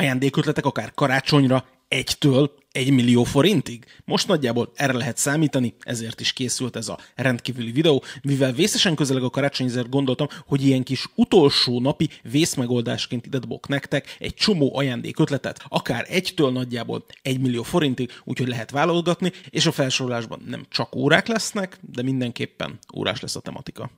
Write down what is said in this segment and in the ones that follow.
ajándékötletek akár karácsonyra egytől egy millió forintig? Most nagyjából erre lehet számítani, ezért is készült ez a rendkívüli videó, mivel vészesen közeleg a karácsony, ezért gondoltam, hogy ilyen kis utolsó napi vészmegoldásként ide dobok nektek egy csomó ajándék ötletet, akár egytől nagyjából egy millió forintig, úgyhogy lehet válogatni, és a felsorolásban nem csak órák lesznek, de mindenképpen órás lesz a tematika.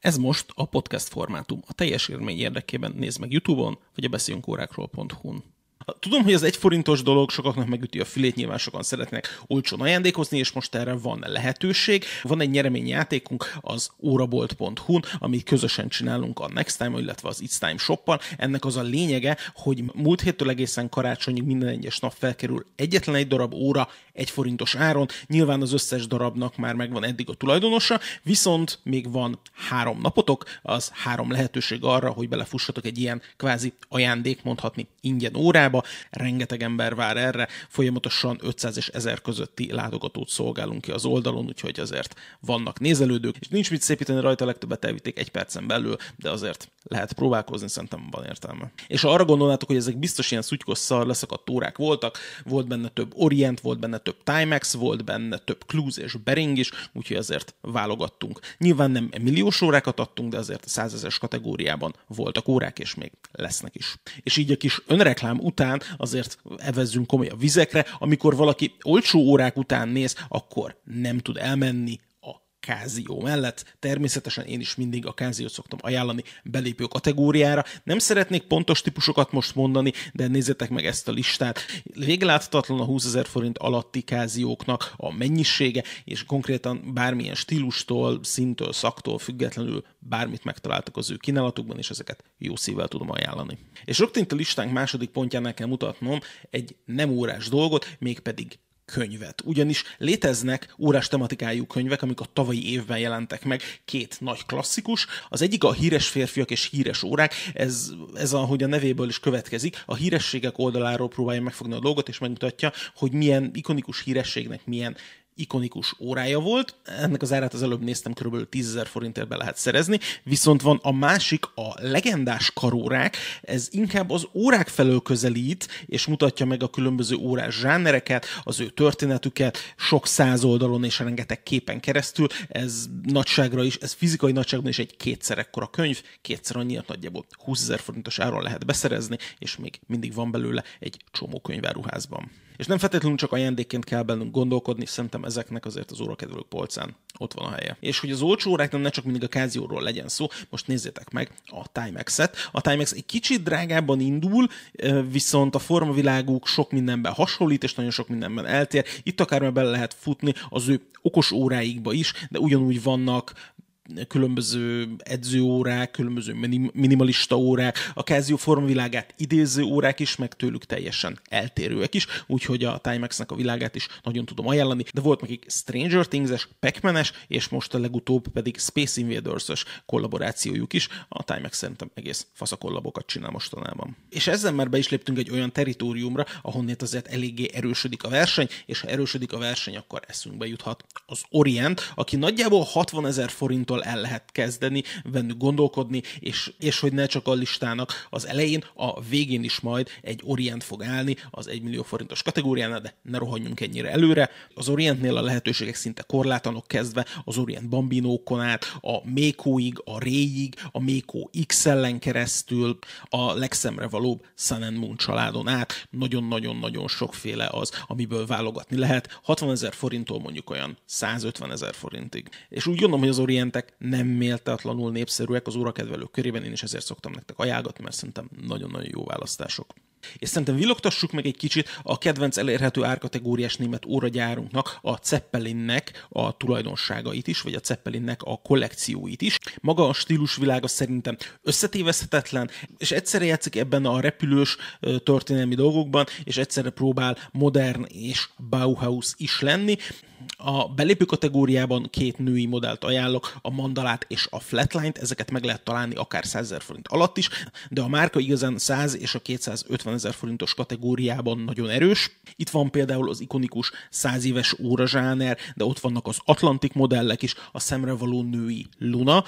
Ez most a podcast formátum. A teljes élmény érdekében nézd meg YouTube-on, vagy a beszéljünkórákról.hu-n. Tudom, hogy az egy forintos dolog sokaknak megüti a fülét, nyilván sokan szeretnek olcsón ajándékozni, és most erre van lehetőség. Van egy nyereményjátékunk az órabolt.hu-n, amit közösen csinálunk a Next Time, illetve az It's Time shoppal. Ennek az a lényege, hogy múlt héttől egészen karácsonyig minden egyes nap felkerül egyetlen egy darab óra egy forintos áron. Nyilván az összes darabnak már megvan eddig a tulajdonosa, viszont még van három napotok, az három lehetőség arra, hogy belefussatok egy ilyen kvázi ajándék, mondhatni ingyen órába, Amerikába. Rengeteg ember vár erre, folyamatosan 500 és 1000 közötti látogatót szolgálunk ki az oldalon, úgyhogy azért vannak nézelődők, és nincs mit szépíteni rajta, legtöbbet elvitték egy percen belül, de azért lehet próbálkozni, szerintem van értelme. És ha arra gondolnátok, hogy ezek biztos ilyen szutykos szar leszakadt órák voltak, volt benne több Orient, volt benne több Timex, volt benne több Clues és Bering is, úgyhogy azért válogattunk. Nyilván nem milliós órákat adtunk, de azért a százezes kategóriában voltak órák, és még lesznek is. És így a kis önreklám után után azért evezzünk komoly a vizekre, amikor valaki olcsó órák után néz, akkor nem tud elmenni kázió mellett. Természetesen én is mindig a káziót szoktam ajánlani belépő kategóriára. Nem szeretnék pontos típusokat most mondani, de nézzétek meg ezt a listát. Végláthatatlan a 20 ezer forint alatti kázióknak a mennyisége, és konkrétan bármilyen stílustól, szintől, szaktól függetlenül bármit megtaláltak az ő kínálatukban, és ezeket jó szívvel tudom ajánlani. És rögtön a listánk második pontjánál kell mutatnom egy nem órás dolgot, mégpedig könyvet. Ugyanis léteznek órás tematikájú könyvek, amik a tavalyi évben jelentek meg, két nagy klasszikus. Az egyik a híres férfiak és híres órák, ez, ez ahogy a nevéből is következik, a hírességek oldaláról próbálja megfogni a dolgot, és megmutatja, hogy milyen ikonikus hírességnek milyen ikonikus órája volt. Ennek az árát az előbb néztem, kb. 10 ezer forintért be lehet szerezni, viszont van a másik, a legendás karórák, ez inkább az órák felől közelít, és mutatja meg a különböző órás zsánereket, az ő történetüket, sok száz oldalon és rengeteg képen keresztül. Ez nagyságra is, ez fizikai nagyságban is egy kétszer ekkora könyv, kétszer annyiat nagyjából 20 ezer forintos áron lehet beszerezni, és még mindig van belőle egy csomó könyváruházban. És nem feltétlenül csak ajándékként kell bennünk gondolkodni, szerintem ezeknek azért az órakedvelők polcán ott van a helye. És hogy az olcsó óráknak ne csak mindig a Casio-ról legyen szó, most nézzétek meg a Timex-et. A Timex egy kicsit drágábban indul, viszont a formaviláguk sok mindenben hasonlít, és nagyon sok mindenben eltér. Itt akár bele lehet futni az ő okos óráikba is, de ugyanúgy vannak különböző edzőórák, különböző minimalista órák, a Casio formavilágát idéző órák is, meg tőlük teljesen eltérőek is, úgyhogy a Timex-nek a világát is nagyon tudom ajánlani, de volt nekik Stranger Things-es, pac és most a legutóbb pedig Space Invaders-ös kollaborációjuk is, a Timex szerintem egész fasza kollabokat csinál mostanában. És ezzel már be is léptünk egy olyan teritoriumra, ahonnét azért eléggé erősödik a verseny, és ha erősödik a verseny, akkor eszünkbe juthat az Orient, aki nagyjából 60 ezer forinttól amiről el lehet kezdeni, bennük gondolkodni, és, és hogy ne csak a listának az elején, a végén is majd egy Orient fog állni az 1 millió forintos kategóriánál, de ne rohanjunk ennyire előre. Az Orientnél a lehetőségek szinte korlátlanok kezdve, az Orient Bambinókon át, a Mékóig, a Réig, a Mékó XL-en keresztül, a legszemre valóbb Sun and Moon családon át, nagyon-nagyon-nagyon sokféle az, amiből válogatni lehet. 60 ezer forinttól mondjuk olyan 150 ezer forintig. És úgy gondolom, hogy az Orientek ezek nem méltatlanul népszerűek az órakedvelők körében, én is ezért szoktam nektek ajánlgatni, mert szerintem nagyon-nagyon jó választások. És szerintem villogtassuk meg egy kicsit a kedvenc elérhető árkategóriás német óragyárunknak, a Zeppelinnek a tulajdonságait is, vagy a Zeppelinnek a kollekcióit is. Maga a stílusvilága szerintem összetévezhetetlen, és egyszerre játszik ebben a repülős történelmi dolgokban, és egyszerre próbál modern és Bauhaus is lenni. A belépő kategóriában két női modellt ajánlok, a mandalát és a flatline-t, ezeket meg lehet találni akár 100 ezer forint alatt is, de a márka igazán 100 és a 250 ezer forintos kategóriában nagyon erős. Itt van például az ikonikus 100 éves órazsáner, de ott vannak az Atlantik modellek is, a szemre való női Luna,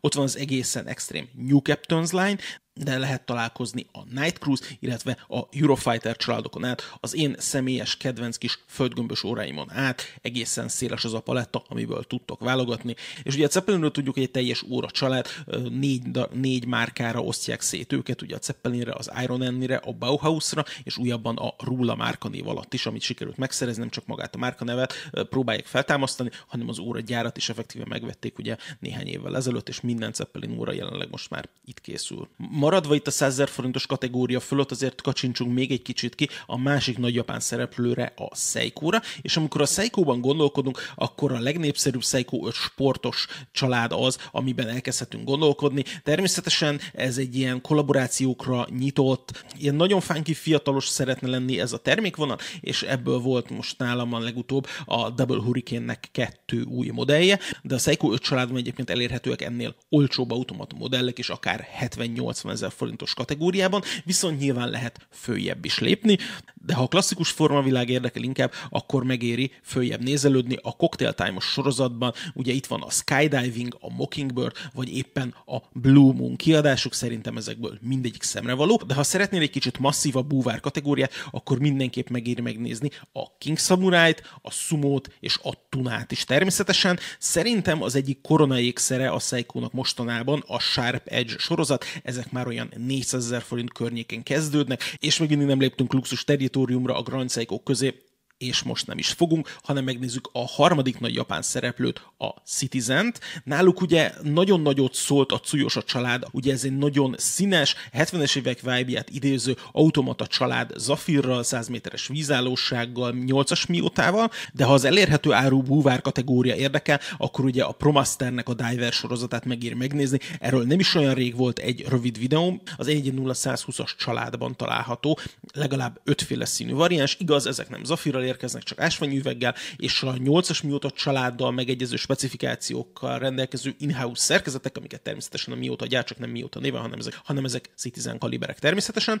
ott van az egészen extrém New Captain's Line, de lehet találkozni a Night Cruise, illetve a Eurofighter családokon át, az én személyes kedvenc kis földgömbös óráimon át, egészen széles az a paletta, amiből tudtok válogatni. És ugye a Zeppelinről tudjuk, hogy egy teljes óra család, négy, négy márkára osztják szét őket, ugye a Zeppelinre, az Iron Ennie-re, a Bauhausra, és újabban a Rula márkanév alatt is, amit sikerült megszerezni, nem csak magát a márkanevet próbálják feltámasztani, hanem az óra gyárat is effektíve megvették ugye néhány évvel ezelőtt, és minden Zeppelin óra jelenleg most már itt készül maradva itt a 100 000 forintos kategória fölött azért kacsincsunk még egy kicsit ki a másik nagy japán szereplőre, a Seiko-ra, és amikor a Seiko-ban gondolkodunk, akkor a legnépszerűbb Seiko 5 sportos család az, amiben elkezdhetünk gondolkodni. Természetesen ez egy ilyen kollaborációkra nyitott, ilyen nagyon fánki fiatalos szeretne lenni ez a termékvonal, és ebből volt most nálam a legutóbb a Double Hurricane-nek kettő új modellje, de a Seiko 5 családban egyébként elérhetőek ennél olcsóbb automata modellek, és akár 70-80 ezer forintos kategóriában, viszont nyilván lehet följebb is lépni, de ha a klasszikus formavilág érdekel inkább, akkor megéri följebb nézelődni a Cocktail Time-os sorozatban, ugye itt van a Skydiving, a Mockingbird, vagy éppen a Blue Moon kiadások, szerintem ezekből mindegyik szemre való, de ha szeretnél egy kicsit masszívabb búvár kategóriát, akkor mindenképp megéri megnézni a King Samurai-t, a Sumót és a Tunát is természetesen. Szerintem az egyik koronaékszere a seiko mostanában a Sharp Edge sorozat, ezek már olyan 400 ezer forint környéken kezdődnek, és még mindig nem léptünk luxus teritoriumra a Grand Seiko közé, és most nem is fogunk, hanem megnézzük a harmadik nagy japán szereplőt, a Citizen-t. Náluk ugye nagyon nagyot szólt a Cujos a család, ugye ez egy nagyon színes, 70-es évek vibe idéző automata család Zafirral, 100 méteres vízállósággal, 8-as miótával, de ha az elérhető áru búvár kategória érdekel, akkor ugye a Promasternek a Diver sorozatát megér megnézni. Erről nem is olyan rég volt egy rövid videó, az 1.0120-as családban található, legalább ötféle színű variáns, igaz, ezek nem Zafirral érkeznek csak ásványüveggel, és a 8-as mióta családdal megegyező specifikációkkal rendelkező in-house szerkezetek, amiket természetesen a mióta gyárt, csak nem mióta néven, hanem ezek, hanem ezek Citizen kaliberek természetesen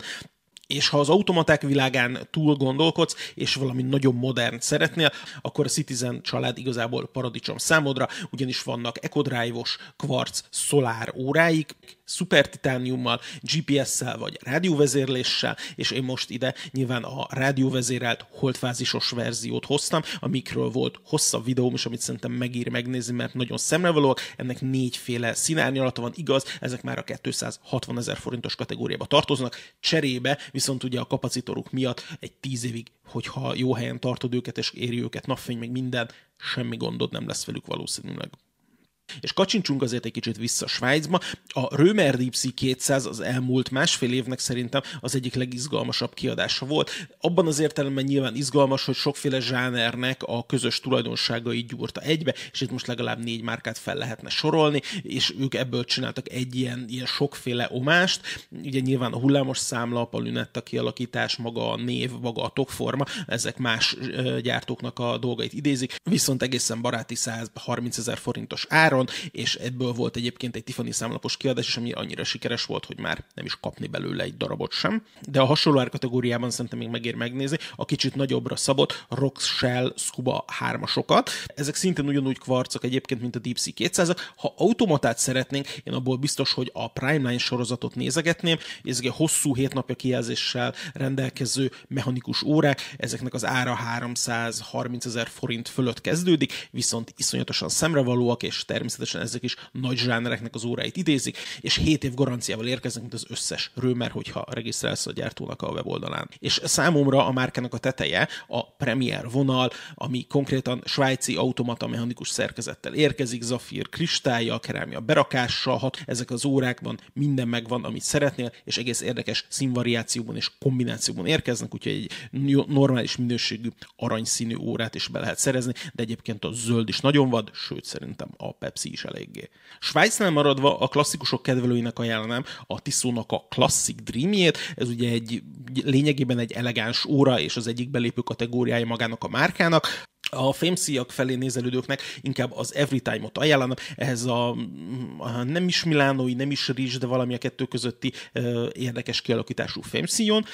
és ha az automaták világán túl gondolkodsz, és valami nagyon modern szeretnél, akkor a Citizen család igazából paradicsom számodra, ugyanis vannak EcoDrive-os, kvarc, szolár óráik, szupertitániummal, GPS-szel vagy rádióvezérléssel, és én most ide nyilván a rádióvezérelt holdfázisos verziót hoztam, amikről volt hosszabb videóm is, amit szerintem megír megnézni, mert nagyon szemrevalóak. Ennek négyféle színárnyalata van, igaz, ezek már a 260 ezer forintos kategóriába tartoznak. Cserébe viszont ugye a kapacitoruk miatt egy tíz évig, hogyha jó helyen tartod őket és éri őket napfény, meg minden, semmi gondod nem lesz velük valószínűleg. És kacsincsunk azért egy kicsit vissza Svájcba. A Römer Deep 200 az elmúlt másfél évnek szerintem az egyik legizgalmasabb kiadása volt. Abban az értelemben nyilván izgalmas, hogy sokféle zsánernek a közös tulajdonságai gyúrta egybe, és itt most legalább négy márkát fel lehetne sorolni, és ők ebből csináltak egy ilyen, ilyen sokféle omást. Ugye nyilván a hullámos számla, a lünetta kialakítás, maga a név, maga a tokforma, ezek más gyártóknak a dolgait idézik, viszont egészen baráti 130 ezer forintos áron, áron, és ebből volt egyébként egy Tiffany számlapos kiadás is, ami annyira sikeres volt, hogy már nem is kapni belőle egy darabot sem. De a hasonló árkategóriában szerintem még megér megnézni a kicsit nagyobbra szabott Rock Shell Scuba 3-asokat. Ezek szintén ugyanúgy kvarcok egyébként, mint a Deep Sea 200 Ha automatát szeretnénk, én abból biztos, hogy a Primeline sorozatot nézegetném. Ezek egy hosszú hét napja kijelzéssel rendelkező mechanikus órák, ezeknek az ára 330 ezer forint fölött kezdődik, viszont iszonyatosan szemrevalóak, és természetesen természetesen ezek is nagy zsánereknek az óráit idézik, és 7 év garanciával érkeznek, mint az összes römer, hogyha regisztrálsz a gyártónak a weboldalán. És számomra a márkának a teteje a Premier vonal, ami konkrétan svájci automata mechanikus szerkezettel érkezik, zafír kristálya, kerámia berakással, hat, ezek az órákban minden megvan, amit szeretnél, és egész érdekes színvariációban és kombinációban érkeznek, úgyhogy egy normális minőségű aranyszínű órát is be lehet szerezni, de egyébként a zöld is nagyon vad, sőt szerintem a Pepsi is eléggé. Svájcnál maradva a klasszikusok kedvelőinek ajánlanám a Tissónak a Classic Dreamjét, ez ugye egy lényegében egy elegáns óra és az egyik belépő kategóriája magának a márkának. A fémszíjak felé nézelődőknek inkább az Every Time-ot ajánlom, ehhez a, a nem is Milánói, nem is Rizs, de valami a kettő közötti ö, érdekes kialakítású fémszíjon.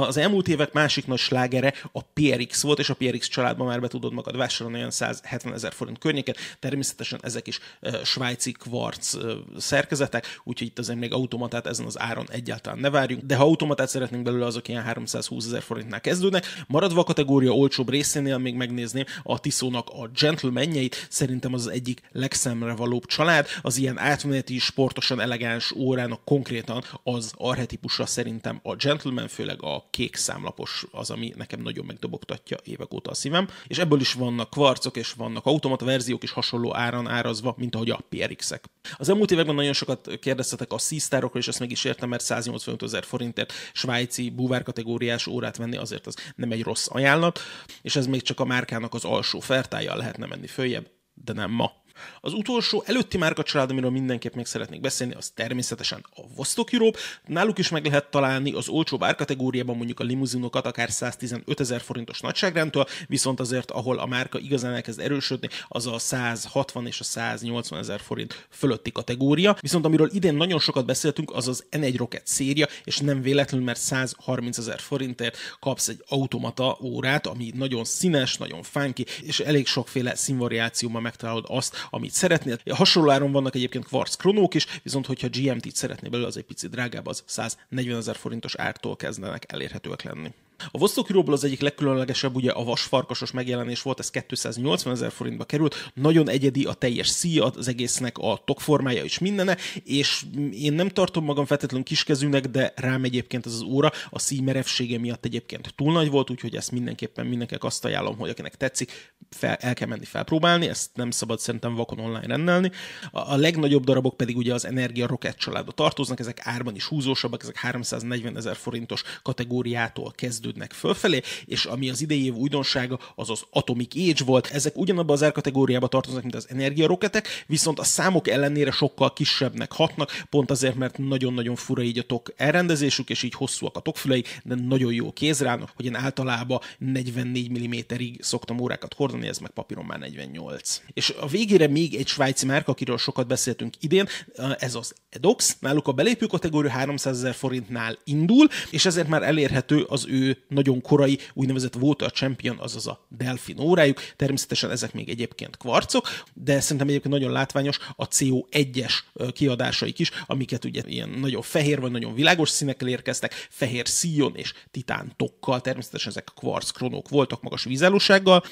Az elmúlt évek másik nagy slágere a PRX volt, és a PRX családban már be tudod magad vásárolni olyan 170 ezer forint környéket. Természetesen ezek is ö, svájci kvarc ö, szerkezetek, úgyhogy itt azért még automatát ezen az áron egyáltalán ne várjunk, de ha automatát szeretnénk belőle, azok ilyen 320 ezer forintnál kezdődnek. Maradva a kategória olcsóbb részénél még megnézném a Tiszónak a gentlemanjeit, szerintem az, az egyik legszemrevalóbb család, az ilyen átmeneti, sportosan elegáns órának konkrétan az arhetipusra szerintem a gentleman, főleg a kék számlapos az, ami nekem nagyon megdobogtatja évek óta a szívem, és ebből is vannak kvarcok, és vannak automata verziók is hasonló áron árazva, mint ahogy a PRX-ek. Az elmúlt években nagyon sokat kérdeztetek a Seastarokról, és ezt meg is értem, mert 185 ezer forintért svájci búvár kategóriás órát venni azért az nem egy rossz ajánlat, és ez még csak a márkának az alsó fertájjal lehetne menni följebb, de nem ma. Az utolsó előtti márkacsalád, amiről mindenképp még szeretnék beszélni, az természetesen a Vostok Europe. Náluk is meg lehet találni az olcsó árkategóriában mondjuk a limuzinokat akár 115 ezer forintos nagyságrendtől, viszont azért, ahol a márka igazán elkezd erősödni, az a 160 és a 180 ezer forint fölötti kategória. Viszont amiről idén nagyon sokat beszéltünk, az az N1 Rocket széria, és nem véletlenül, mert 130 ezer forintért kapsz egy automata órát, ami nagyon színes, nagyon funky, és elég sokféle színvariációban megtalálod azt, amit szeretnél. Hasonló áron vannak egyébként Quartz kronók is, viszont hogyha GMT-t szeretnél belőle, az egy picit drágább, az 140 ezer forintos ártól kezdenek elérhetőek lenni. A Vostok Hero-ból az egyik legkülönlegesebb ugye a vasfarkasos megjelenés volt, ez 280 ezer forintba került, nagyon egyedi a teljes szíja az egésznek, a tokformája is mindene, és én nem tartom magam feltétlenül kiskezűnek, de rám egyébként ez az óra a szíj merevsége miatt egyébként túl nagy volt, úgyhogy ezt mindenképpen mindenkinek azt ajánlom, hogy akinek tetszik, fel, el kell menni felpróbálni, ezt nem szabad szerintem vakon online rendelni. A, a legnagyobb darabok pedig ugye az Energia Rocket családba tartoznak, ezek árban is húzósabbak, ezek 340 ezer forintos kategóriától kezdődnek fejlődnek fölfelé, és ami az idei év újdonsága, az az Atomic Age volt. Ezek ugyanabban az árkategóriába tartoznak, mint az energiaroketek, viszont a számok ellenére sokkal kisebbnek hatnak, pont azért, mert nagyon-nagyon fura így a tok elrendezésük, és így hosszúak a tokfülei, de nagyon jó kézre állnak, hogy én általában 44 mm-ig szoktam órákat hordani, ez meg papíron már 48. És a végére még egy svájci márka, akiről sokat beszéltünk idén, ez az Edox. Náluk a belépő kategória 300 ezer forintnál indul, és ezért már elérhető az ő nagyon korai úgynevezett Water Champion, azaz a Delfin órájuk. Természetesen ezek még egyébként kvarcok, de szerintem egyébként nagyon látványos a CO1-es kiadásaik is, amiket ugye ilyen nagyon fehér vagy nagyon világos színekkel érkeztek, fehér szíjon és titán tokkal, természetesen ezek kvarc kronók voltak magas vízállósággal,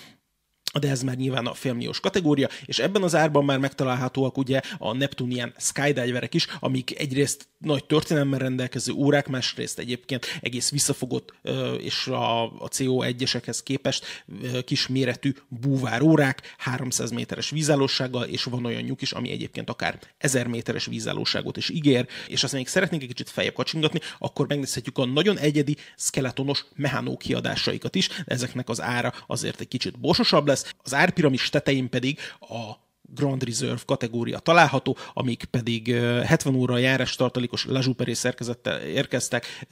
de ez már nyilván a félmilliós kategória, és ebben az árban már megtalálhatóak ugye a Neptunian skydiverek is, amik egyrészt nagy történelemmel rendelkező órák, másrészt egyébként egész visszafogott és a, a CO1-esekhez képest kisméretű búvárórák, 300 méteres vízállósággal, és van olyan nyug is, ami egyébként akár 1000 méteres vízállóságot is ígér, és azt még szeretnénk egy kicsit feljebb kacsingatni, akkor megnézhetjük a nagyon egyedi skeletonos mechanó kiadásaikat is, ezeknek az ára azért egy kicsit borsosabb lesz, az árpiramis tetején pedig a Grand Reserve kategória található, amik pedig 70 óra járás tartalékos Lazsuperé szerkezettel érkeztek,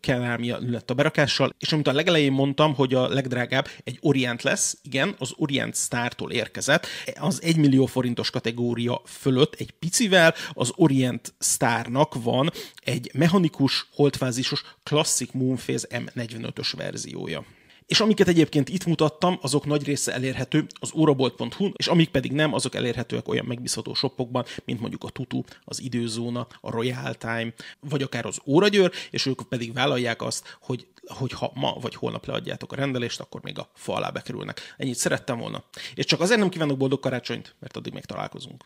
kerámia lett a berakással, és amit a legelején mondtam, hogy a legdrágább egy Orient lesz, igen, az Orient Star-tól érkezett, az 1 millió forintos kategória fölött egy picivel, az Orient Starnak van egy mechanikus, holdfázisos Classic Moonphase M45-ös verziója. És amiket egyébként itt mutattam, azok nagy része elérhető az órabolt.hu, és amik pedig nem, azok elérhetőek olyan megbízható shopokban, mint mondjuk a Tutu, az Időzóna, a Royal Time, vagy akár az Óragyőr, és ők pedig vállalják azt, hogy hogy ha ma vagy holnap leadjátok a rendelést, akkor még a fa alá bekerülnek. Ennyit szerettem volna. És csak azért nem kívánok boldog karácsonyt, mert addig még találkozunk.